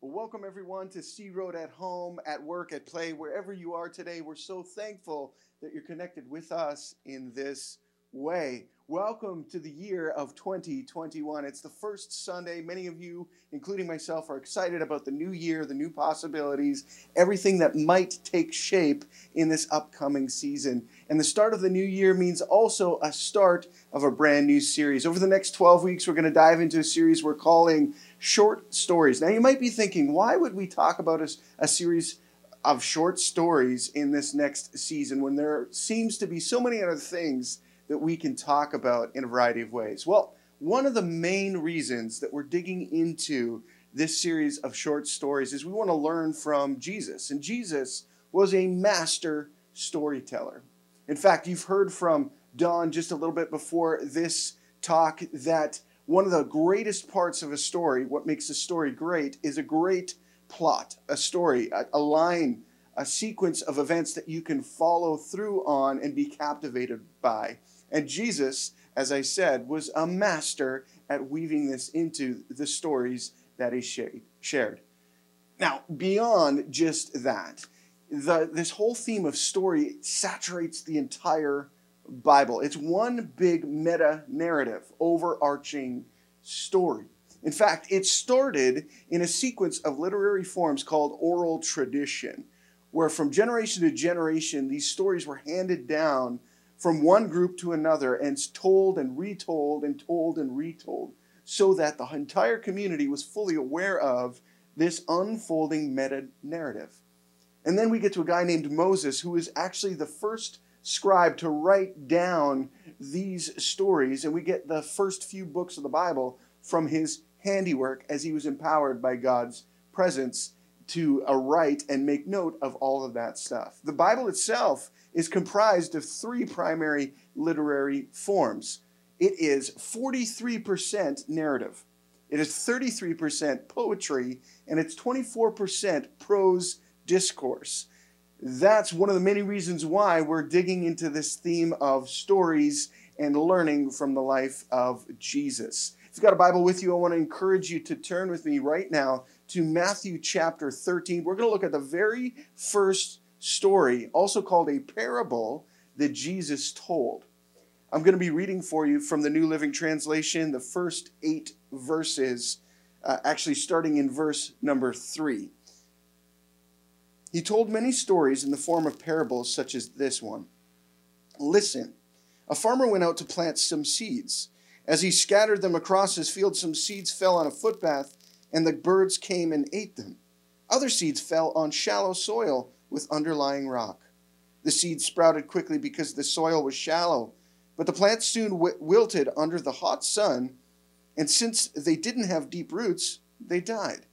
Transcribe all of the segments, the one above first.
Well, welcome everyone to Sea Road at home, at work, at play, wherever you are today. We're so thankful that you're connected with us in this way. Welcome to the year of 2021. It's the first Sunday. Many of you, including myself, are excited about the new year, the new possibilities, everything that might take shape in this upcoming season. And the start of the new year means also a start of a brand new series. Over the next 12 weeks, we're going to dive into a series we're calling short stories. Now, you might be thinking, why would we talk about a, a series of short stories in this next season when there seems to be so many other things that we can talk about in a variety of ways? Well, one of the main reasons that we're digging into this series of short stories is we want to learn from Jesus. And Jesus was a master storyteller. In fact, you've heard from Don just a little bit before this talk that one of the greatest parts of a story, what makes a story great, is a great plot, a story, a, a line, a sequence of events that you can follow through on and be captivated by. And Jesus, as I said, was a master at weaving this into the stories that he shared. Now, beyond just that, the, this whole theme of story saturates the entire Bible. It's one big meta narrative, overarching story. In fact, it started in a sequence of literary forms called oral tradition, where from generation to generation, these stories were handed down from one group to another and told and retold and told and retold, so that the entire community was fully aware of this unfolding meta narrative. And then we get to a guy named Moses, who is actually the first scribe to write down these stories, and we get the first few books of the Bible from his handiwork as he was empowered by God's presence to uh, write and make note of all of that stuff. The Bible itself is comprised of three primary literary forms. It is 43% narrative, it is 33% poetry, and it's 24% prose discourse that's one of the many reasons why we're digging into this theme of stories and learning from the life of Jesus. If you've got a Bible with you, I want to encourage you to turn with me right now to Matthew chapter 13. We're going to look at the very first story, also called a parable that Jesus told. I'm going to be reading for you from the New Living Translation, the first eight verses, uh, actually starting in verse number three. He told many stories in the form of parables, such as this one. Listen, a farmer went out to plant some seeds. As he scattered them across his field, some seeds fell on a footpath, and the birds came and ate them. Other seeds fell on shallow soil with underlying rock. The seeds sprouted quickly because the soil was shallow, but the plants soon wilted under the hot sun, and since they didn't have deep roots, they died.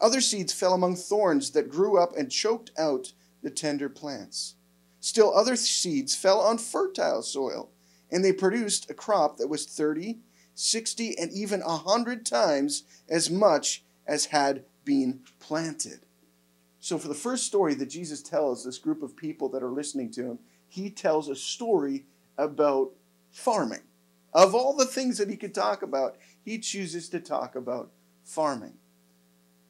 Other seeds fell among thorns that grew up and choked out the tender plants. Still, other seeds fell on fertile soil, and they produced a crop that was 30, 60, and even a 100 times as much as had been planted. So, for the first story that Jesus tells this group of people that are listening to him, he tells a story about farming. Of all the things that he could talk about, he chooses to talk about farming.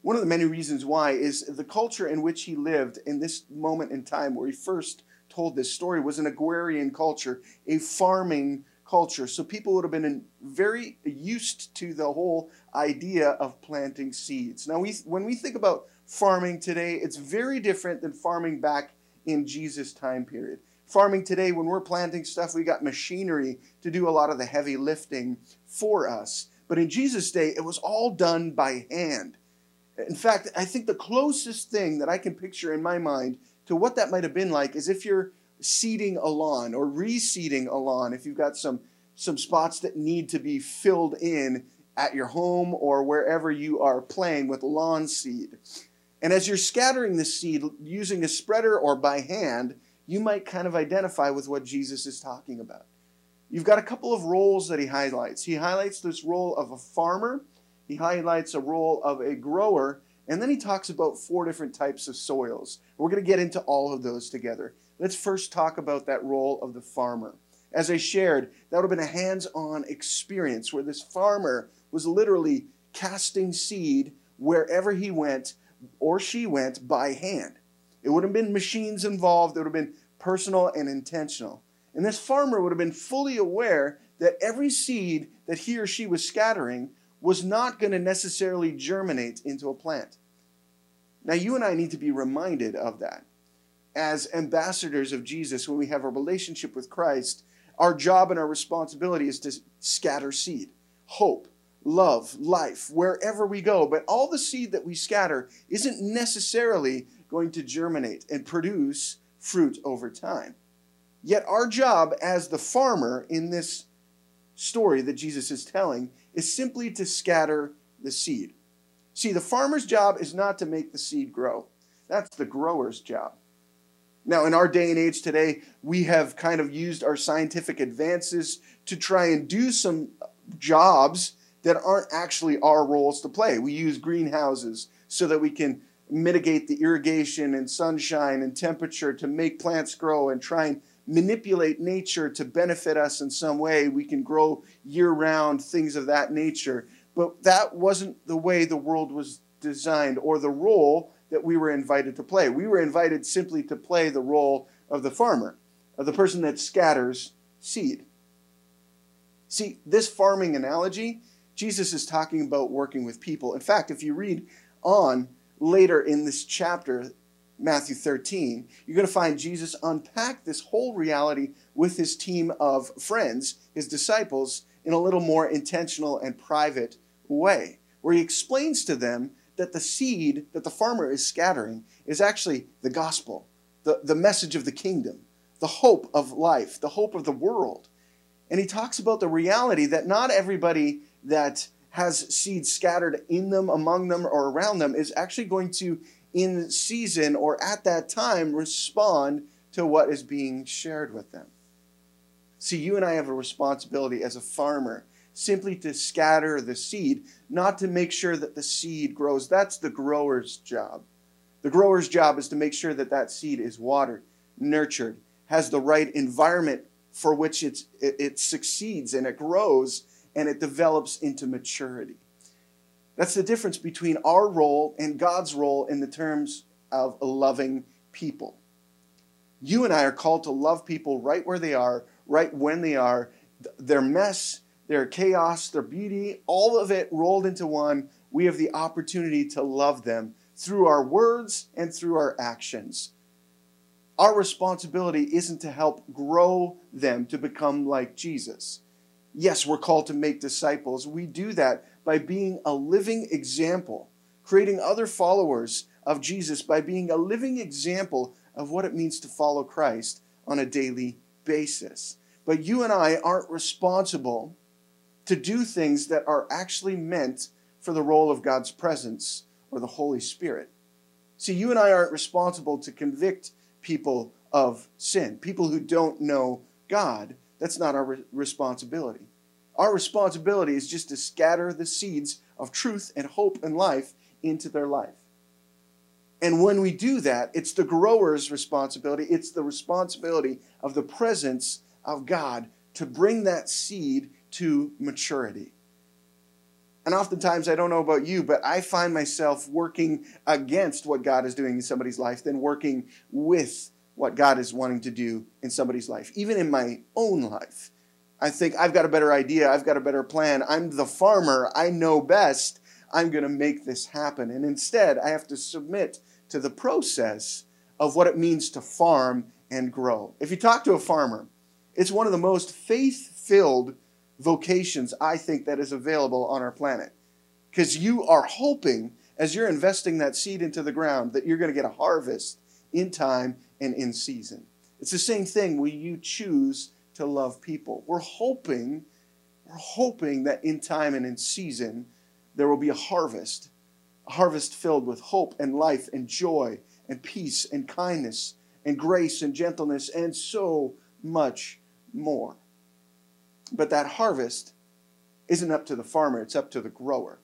One of the many reasons why is the culture in which he lived in this moment in time where he first told this story was an agrarian culture, a farming culture. So people would have been very used to the whole idea of planting seeds. Now, we, when we think about farming today, it's very different than farming back in Jesus' time period. Farming today, when we're planting stuff, we got machinery to do a lot of the heavy lifting for us. But in Jesus' day, it was all done by hand. In fact, I think the closest thing that I can picture in my mind to what that might have been like is if you're seeding a lawn or reseeding a lawn, if you've got some, some spots that need to be filled in at your home or wherever you are playing with lawn seed. And as you're scattering the seed using a spreader or by hand, you might kind of identify with what Jesus is talking about. You've got a couple of roles that he highlights. He highlights this role of a farmer he highlights a role of a grower, and then he talks about four different types of soils. We're going to get into all of those together. Let's first talk about that role of the farmer. As I shared, that would have been a hands on experience where this farmer was literally casting seed wherever he went or she went by hand. It would have been machines involved, it would have been personal and intentional. And this farmer would have been fully aware that every seed that he or she was scattering was not going to necessarily germinate into a plant. Now, you and I need to be reminded of that. As ambassadors of Jesus, when we have a relationship with Christ, our job and our responsibility is to scatter seed, hope, love, life, wherever we go. But all the seed that we scatter isn't necessarily going to germinate and produce fruit over time. Yet, our job as the farmer in this story that Jesus is telling is simply to scatter the seed. See, the farmer's job is not to make the seed grow, that's the grower's job. Now, in our day and age today, we have kind of used our scientific advances to try and do some jobs that aren't actually our roles to play. We use greenhouses so that we can mitigate the irrigation and sunshine and temperature to make plants grow and try and manipulate nature to benefit us in some way. We can grow year round, things of that nature. But that wasn't the way the world was designed or the role that we were invited to play. We were invited simply to play the role of the farmer, of the person that scatters seed. See, this farming analogy, Jesus is talking about working with people. In fact, if you read on later in this chapter, Matthew 13, you're going to find Jesus unpack this whole reality with his team of friends, his disciples, in a little more intentional and private way, where he explains to them that the seed that the farmer is scattering is actually the gospel, the, the message of the kingdom, the hope of life, the hope of the world. And he talks about the reality that not everybody that has seeds scattered in them, among them, or around them is actually going to in season or at that time respond to what is being shared with them. See, you and I have a responsibility as a farmer simply to scatter the seed, not to make sure that the seed grows. That's the grower's job. The grower's job is to make sure that that seed is watered, nurtured, has the right environment for which it, it succeeds and it grows and it develops into maturity. That's the difference between our role and God's role in the terms of loving people. You and I are called to love people right where they are, right when they are. Their mess, their chaos, their beauty, all of it rolled into one. We have the opportunity to love them through our words and through our actions. Our responsibility isn't to help grow them to become like Jesus. Yes, we're called to make disciples. We do that by being a living example, creating other followers of Jesus by being a living example of what it means to follow Christ on a daily basis. But you and I aren't responsible to do things that are actually meant for the role of God's presence or the Holy Spirit. See, you and I aren't responsible to convict people of sin, people who don't know God. That's not our re- responsibility. Our responsibility is just to scatter the seeds of truth and hope and life into their life. And when we do that, it's the grower's responsibility, it's the responsibility of the presence of God to bring that seed to maturity. And oftentimes, I don't know about you, but I find myself working against what God is doing in somebody's life than working with what God is wanting to do in somebody's life, even in my own life. I think I've got a better idea, I've got a better plan. I'm the farmer, I know best. I'm going to make this happen. And instead, I have to submit to the process of what it means to farm and grow. If you talk to a farmer, it's one of the most faith filled vocations I think that is available on our planet. Because you are hoping, as you're investing that seed into the ground, that you're going to get a harvest in time and in season. It's the same thing when you choose to love people. We're hoping, we're hoping that in time and in season, there will be a harvest, a harvest filled with hope and life and joy and peace and kindness and grace and gentleness and so much more. But that harvest isn't up to the farmer, it's up to the grower.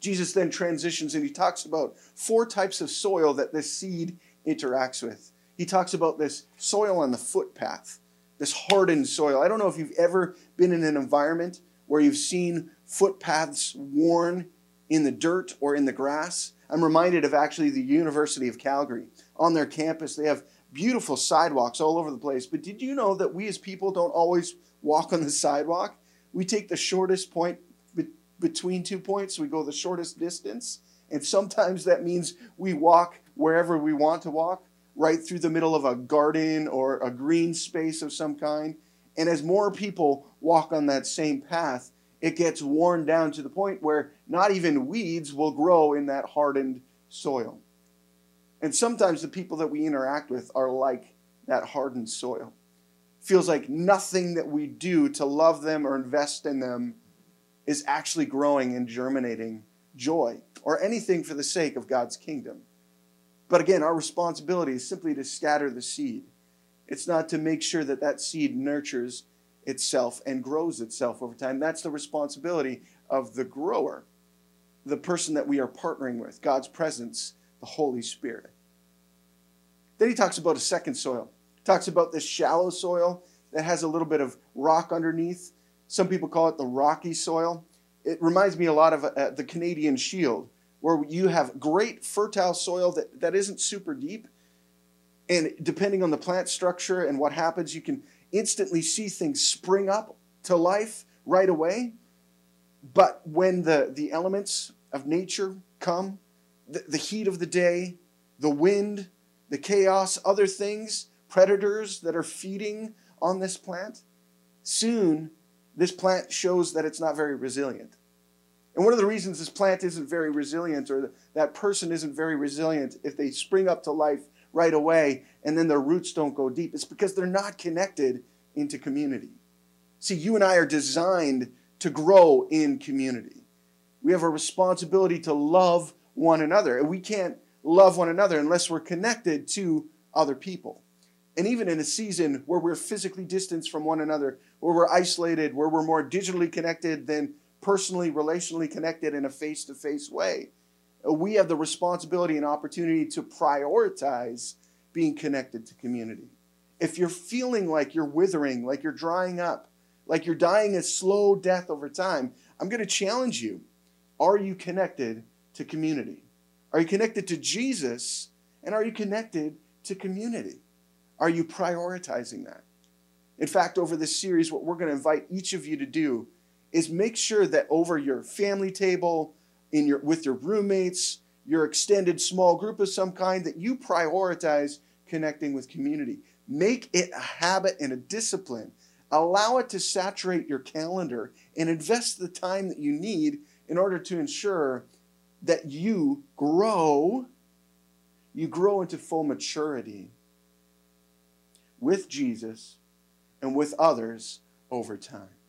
Jesus then transitions and he talks about four types of soil that this seed interacts with he talks about this soil on the footpath, this hardened soil. I don't know if you've ever been in an environment where you've seen footpaths worn in the dirt or in the grass. I'm reminded of actually the University of Calgary. On their campus, they have beautiful sidewalks all over the place. But did you know that we as people don't always walk on the sidewalk? We take the shortest point be- between two points, we go the shortest distance. And sometimes that means we walk wherever we want to walk, right through the middle of a garden or a green space of some kind. And as more people walk on that same path, it gets worn down to the point where not even weeds will grow in that hardened soil. And sometimes the people that we interact with are like that hardened soil. Feels like nothing that we do to love them or invest in them is actually growing and germinating joy or anything for the sake of God's kingdom. But again, our responsibility is simply to scatter the seed. It's not to make sure that that seed nurtures itself and grows itself over time. That's the responsibility of the grower, the person that we are partnering with, God's presence, the Holy Spirit. Then he talks about a second soil. He talks about this shallow soil that has a little bit of rock underneath. Some people call it the rocky soil. It reminds me a lot of uh, the Canadian Shield, where you have great fertile soil that, that isn't super deep. And depending on the plant structure and what happens, you can instantly see things spring up to life right away. But when the, the elements of nature come, the, the heat of the day, the wind, the chaos, other things, predators that are feeding on this plant, soon this plant shows that it's not very resilient. And one of the reasons this plant isn't very resilient or that person isn't very resilient if they spring up to life right away and then their roots don't go deep, it's because they're not connected into community. See, you and I are designed to grow in community. We have a responsibility to love one another, and we can't love one another unless we're connected to other people. And even in a season where we're physically distanced from one another, where we're isolated, where we're more digitally connected than personally, relationally connected in a face to face way, uh, we have the responsibility and opportunity to prioritize being connected to community. If you're feeling like you're withering, like you're drying up, like you're dying a slow death over time, I'm going to challenge you. Are you connected to community? Are you connected to Jesus? And are you connected to community? Are you prioritizing that? In fact, over this series, what we're going to invite each of you to do is make sure that over your family table, in your with your roommates, your extended small group of some kind, that you prioritize connecting with community. Make it a habit and a discipline. Allow it to saturate your calendar and invest the time that you need in order to ensure that you grow, you grow into full maturity with Jesus and with others over time.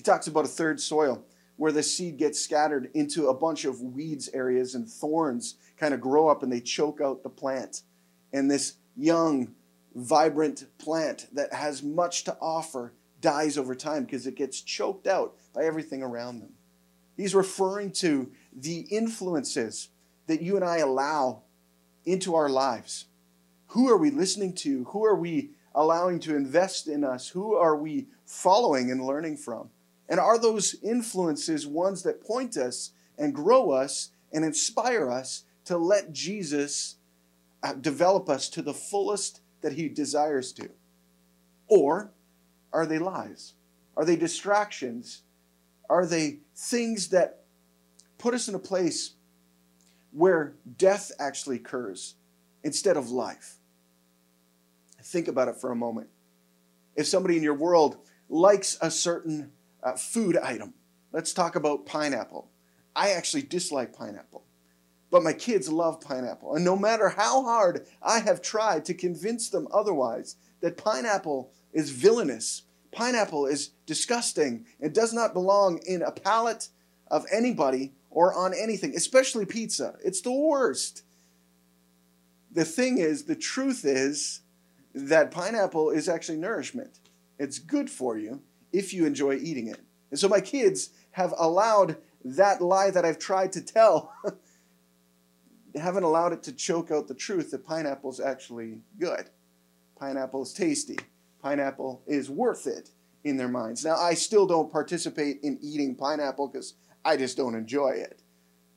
He talks about a third soil where the seed gets scattered into a bunch of weeds areas and thorns kind of grow up and they choke out the plant. And this young, vibrant plant that has much to offer dies over time because it gets choked out by everything around them. He's referring to the influences that you and I allow into our lives. Who are we listening to? Who are we allowing to invest in us? Who are we following and learning from? And are those influences ones that point us and grow us and inspire us to let Jesus uh, develop us to the fullest that he desires to? Or are they lies? Are they distractions? Are they things that put us in a place where death actually occurs instead of life? Think about it for a moment. If somebody in your world likes a certain uh, food item, let's talk about pineapple. I actually dislike pineapple, but my kids love pineapple. And no matter how hard I have tried to convince them otherwise, that pineapple is villainous, pineapple is disgusting, and does not belong in a palate of anybody or on anything, especially pizza. It's the worst. The thing is, the truth is that pineapple is actually nourishment. It's good for you if you enjoy eating it. And so my kids have allowed that lie that I've tried to tell, haven't allowed it to choke out the truth that pineapple is actually good. Pineapple is tasty. Pineapple is worth it in their minds. Now, I still don't participate in eating pineapple because I just don't enjoy it.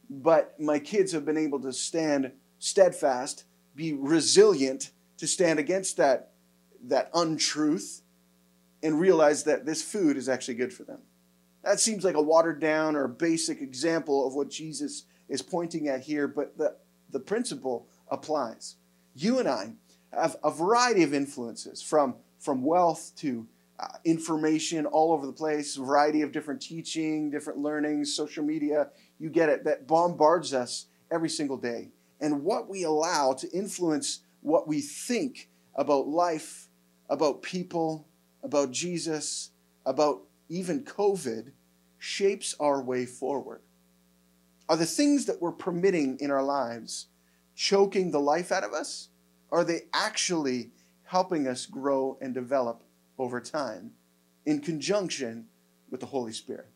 But my kids have been able to stand steadfast, be resilient to stand against that, that untruth and realize that this food is actually good for them. That seems like a watered down or basic example of what Jesus is pointing at here, but the, the principle applies. You and I have a variety of influences from, from wealth to uh, information all over the place, variety of different teaching, different learnings, social media, you get it, that bombards us every single day. And what we allow to influence what we think about life, about people, about Jesus, about even COVID shapes our way forward. Are the things that we're permitting in our lives choking the life out of us? Are they actually helping us grow and develop over time in conjunction with the Holy Spirit?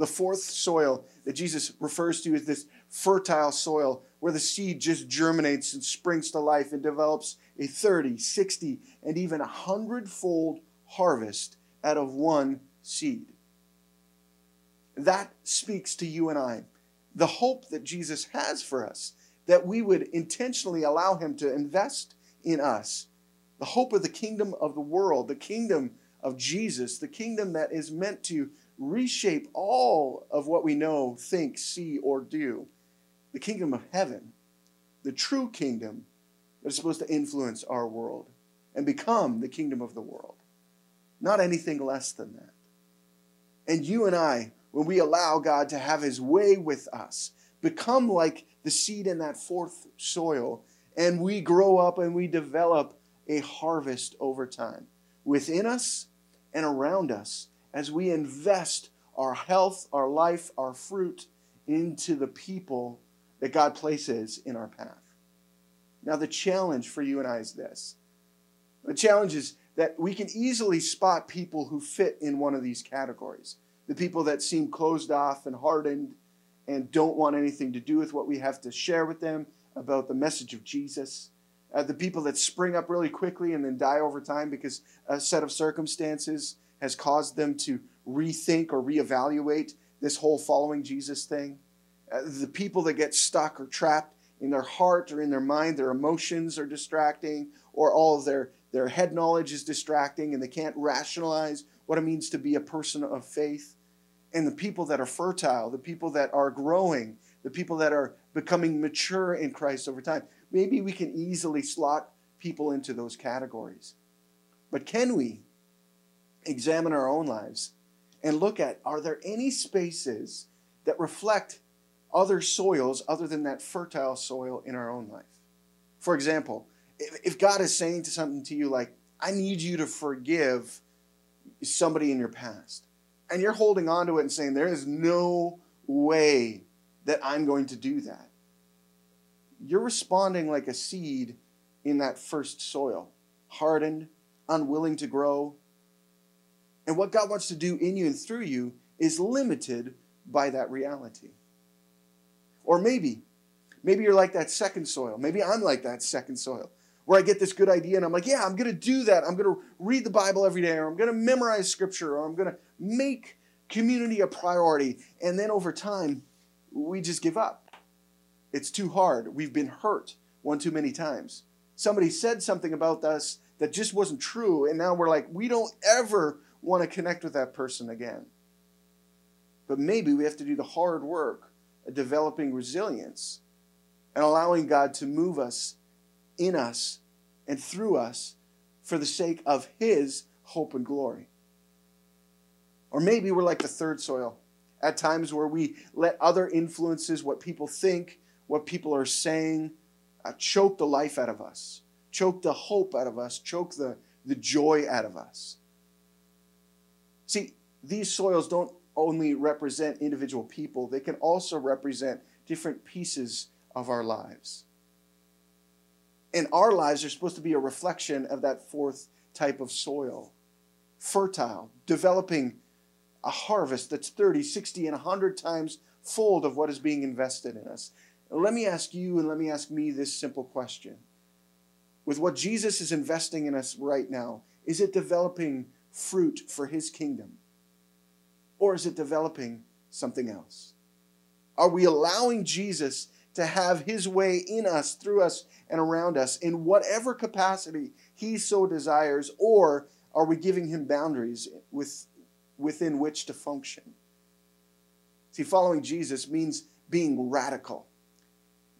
The fourth soil that Jesus refers to is this fertile soil where the seed just germinates and springs to life and develops a 30, 60, and even a hundredfold harvest out of one seed. That speaks to you and I. The hope that Jesus has for us, that we would intentionally allow Him to invest in us. The hope of the kingdom of the world, the kingdom of Jesus, the kingdom that is meant to reshape all of what we know, think, see, or do. The kingdom of heaven, the true kingdom that is supposed to influence our world and become the kingdom of the world. Not anything less than that. And you and I, when we allow God to have his way with us, become like the seed in that fourth soil, and we grow up and we develop a harvest over time within us and around us as we invest our health, our life, our fruit into the people that God places in our path. Now, the challenge for you and I is this the challenge is that we can easily spot people who fit in one of these categories the people that seem closed off and hardened and don't want anything to do with what we have to share with them about the message of Jesus. Uh, the people that spring up really quickly and then die over time because a set of circumstances has caused them to rethink or reevaluate this whole following Jesus thing. Uh, the people that get stuck or trapped in their heart or in their mind, their emotions are distracting, or all of their, their head knowledge is distracting, and they can't rationalize what it means to be a person of faith. And the people that are fertile, the people that are growing, the people that are becoming mature in Christ over time, maybe we can easily slot people into those categories. But can we examine our own lives and look at are there any spaces that reflect other soils other than that fertile soil in our own life? For example, if God is saying to something to you like, I need you to forgive somebody in your past, and you're holding on to it and saying, There is no way that I'm going to do that, you're responding like a seed in that first soil, hardened, unwilling to grow, and what God wants to do in you and through you is limited by that reality. Or maybe, maybe you're like that second soil. Maybe I'm like that second soil where I get this good idea and I'm like, yeah, I'm going to do that. I'm going to read the Bible every day, or I'm going to memorize scripture, or I'm going to make community a priority. And then over time, we just give up. It's too hard. We've been hurt one too many times. Somebody said something about us that just wasn't true, and now we're like, we don't ever want to connect with that person again. But maybe we have to do the hard work of developing resilience and allowing God to move us in us and through us for the sake of His hope and glory. Or maybe we're like the third soil at times where we let other influences, what people think, what people are saying, uh, choke the life out of us, choke the hope out of us, choke the, the joy out of us. See, these soils don't only represent individual people, they can also represent different pieces of our lives. And our lives are supposed to be a reflection of that fourth type of soil fertile, developing a harvest that's 30, 60, and 100 times fold of what is being invested in us. Let me ask you and let me ask me this simple question. With what Jesus is investing in us right now, is it developing fruit for his kingdom? Or is it developing something else? Are we allowing Jesus to have his way in us, through us, and around us in whatever capacity he so desires? Or are we giving him boundaries with, within which to function? See, following Jesus means being radical,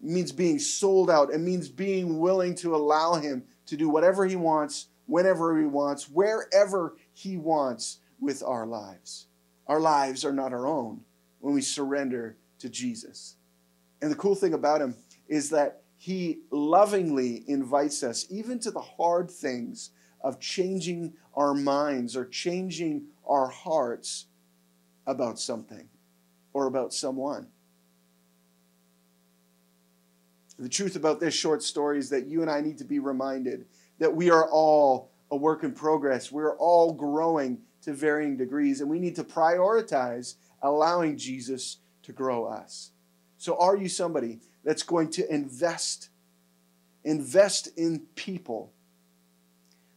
it means being sold out, it means being willing to allow him to do whatever he wants, whenever he wants, wherever he wants with our lives. Our lives are not our own when we surrender to Jesus. And the cool thing about him is that he lovingly invites us, even to the hard things of changing our minds or changing our hearts about something or about someone. The truth about this short story is that you and I need to be reminded that we are all a work in progress. We're all growing to varying degrees, and we need to prioritize allowing Jesus to grow us. So, are you somebody that's going to invest, invest in people,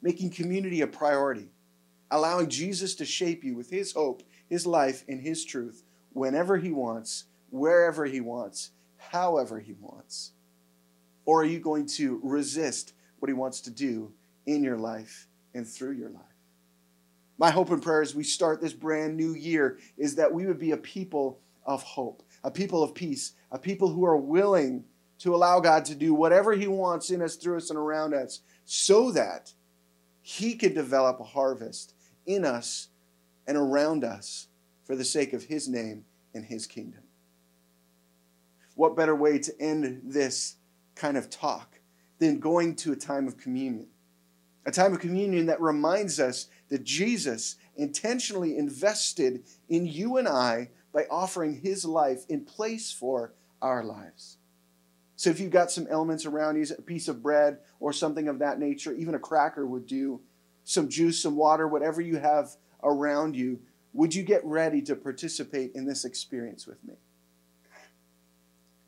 making community a priority, allowing Jesus to shape you with His hope, His life, and His truth whenever He wants, wherever He wants, however He wants? Or are you going to resist what He wants to do in your life and through your life? My hope and prayer as we start this brand new year is that we would be a people of hope, a people of peace, a people who are willing to allow God to do whatever He wants in us, through us, and around us so that He can develop a harvest in us and around us for the sake of His name and His kingdom. What better way to end this kind of talk than going to a time of communion? A time of communion that reminds us that Jesus intentionally invested in you and I by offering his life in place for our lives. So if you've got some elements around you, a piece of bread or something of that nature, even a cracker would do, some juice, some water, whatever you have around you, would you get ready to participate in this experience with me?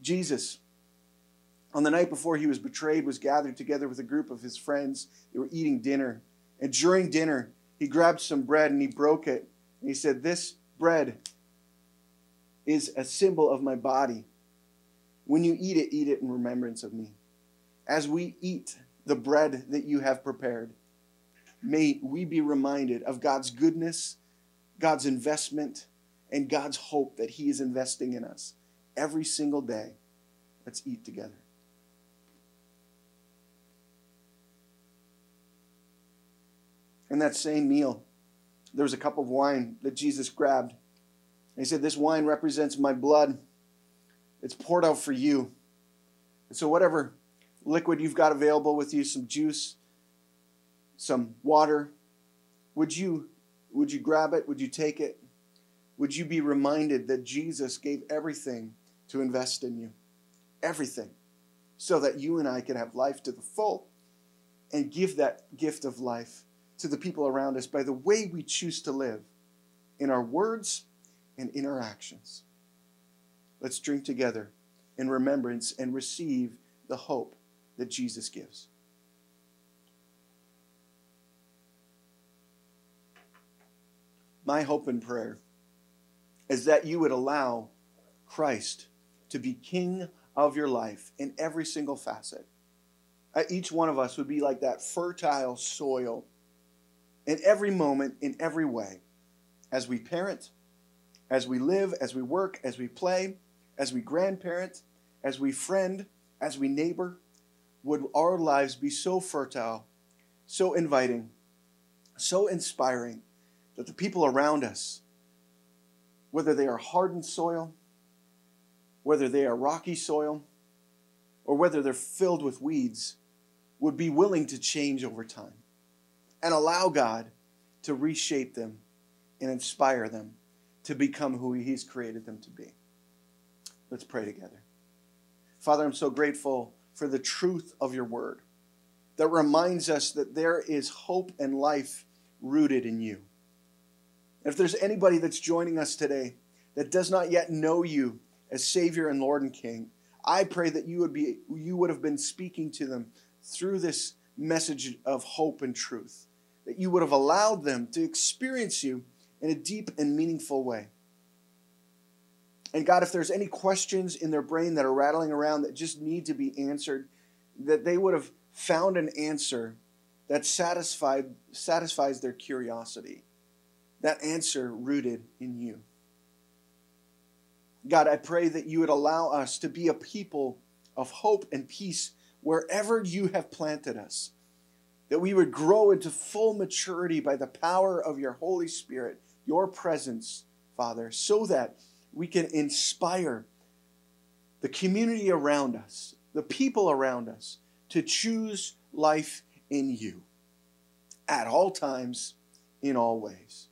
Jesus, on the night before he was betrayed, was gathered together with a group of his friends. They were eating dinner. And during dinner, he grabbed some bread and he broke it. And he said, This bread is a symbol of my body. When you eat it, eat it in remembrance of me. As we eat the bread that you have prepared, may we be reminded of God's goodness, God's investment, and God's hope that He is investing in us every single day. Let's eat together. In that same meal, there was a cup of wine that Jesus grabbed he said, This wine represents my blood. It's poured out for you. And so, whatever liquid you've got available with you, some juice, some water, would you, would you grab it? Would you take it? Would you be reminded that Jesus gave everything to invest in you? Everything. So that you and I could have life to the full and give that gift of life to the people around us by the way we choose to live in our words and interactions. Let's drink together in remembrance and receive the hope that Jesus gives. My hope and prayer is that you would allow Christ to be king of your life in every single facet. Uh, each one of us would be like that fertile soil in every moment, in every way, as we parent, as we live, as we work, as we play, as we grandparent, as we friend, as we neighbor, would our lives be so fertile, so inviting, so inspiring that the people around us, whether they are hardened soil, whether they are rocky soil, or whether they're filled with weeds, would be willing to change over time and allow God to reshape them and inspire them to become who He's created them to be. Let's pray together. Father, I'm so grateful for the truth of your word that reminds us that there is hope and life rooted in you. If there's anybody that's joining us today that does not yet know you as Savior and Lord and King, I pray that you would be you would have been speaking to them through this message of hope and truth. That you would have allowed them to experience you in a deep and meaningful way. And God, if there's any questions in their brain that are rattling around that just need to be answered, that they would have found an answer that satisfied, satisfies their curiosity. That answer rooted in you. God, I pray that you would allow us to be a people of hope and peace wherever you have planted us. That we would grow into full maturity by the power of your Holy Spirit, your presence, Father, so that we can inspire the community around us, the people around us, to choose life in you at all times, in all ways.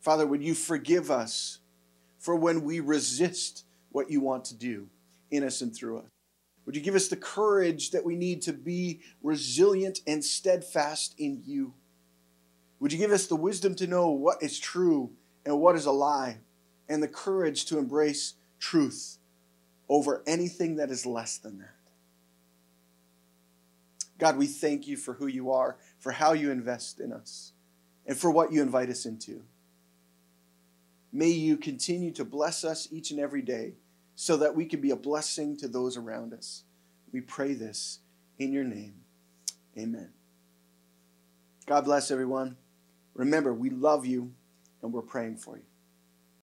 Father, would you forgive us for when we resist what you want to do in us and through us? Would you give us the courage that we need to be resilient and steadfast in you? Would you give us the wisdom to know what is true and what is a lie, and the courage to embrace truth over anything that is less than that? God, we thank you for who you are, for how you invest in us, and for what you invite us into. May you continue to bless us each and every day so that we can be a blessing to those around us. We pray this in your name. Amen. God bless everyone. Remember, we love you and we're praying for you.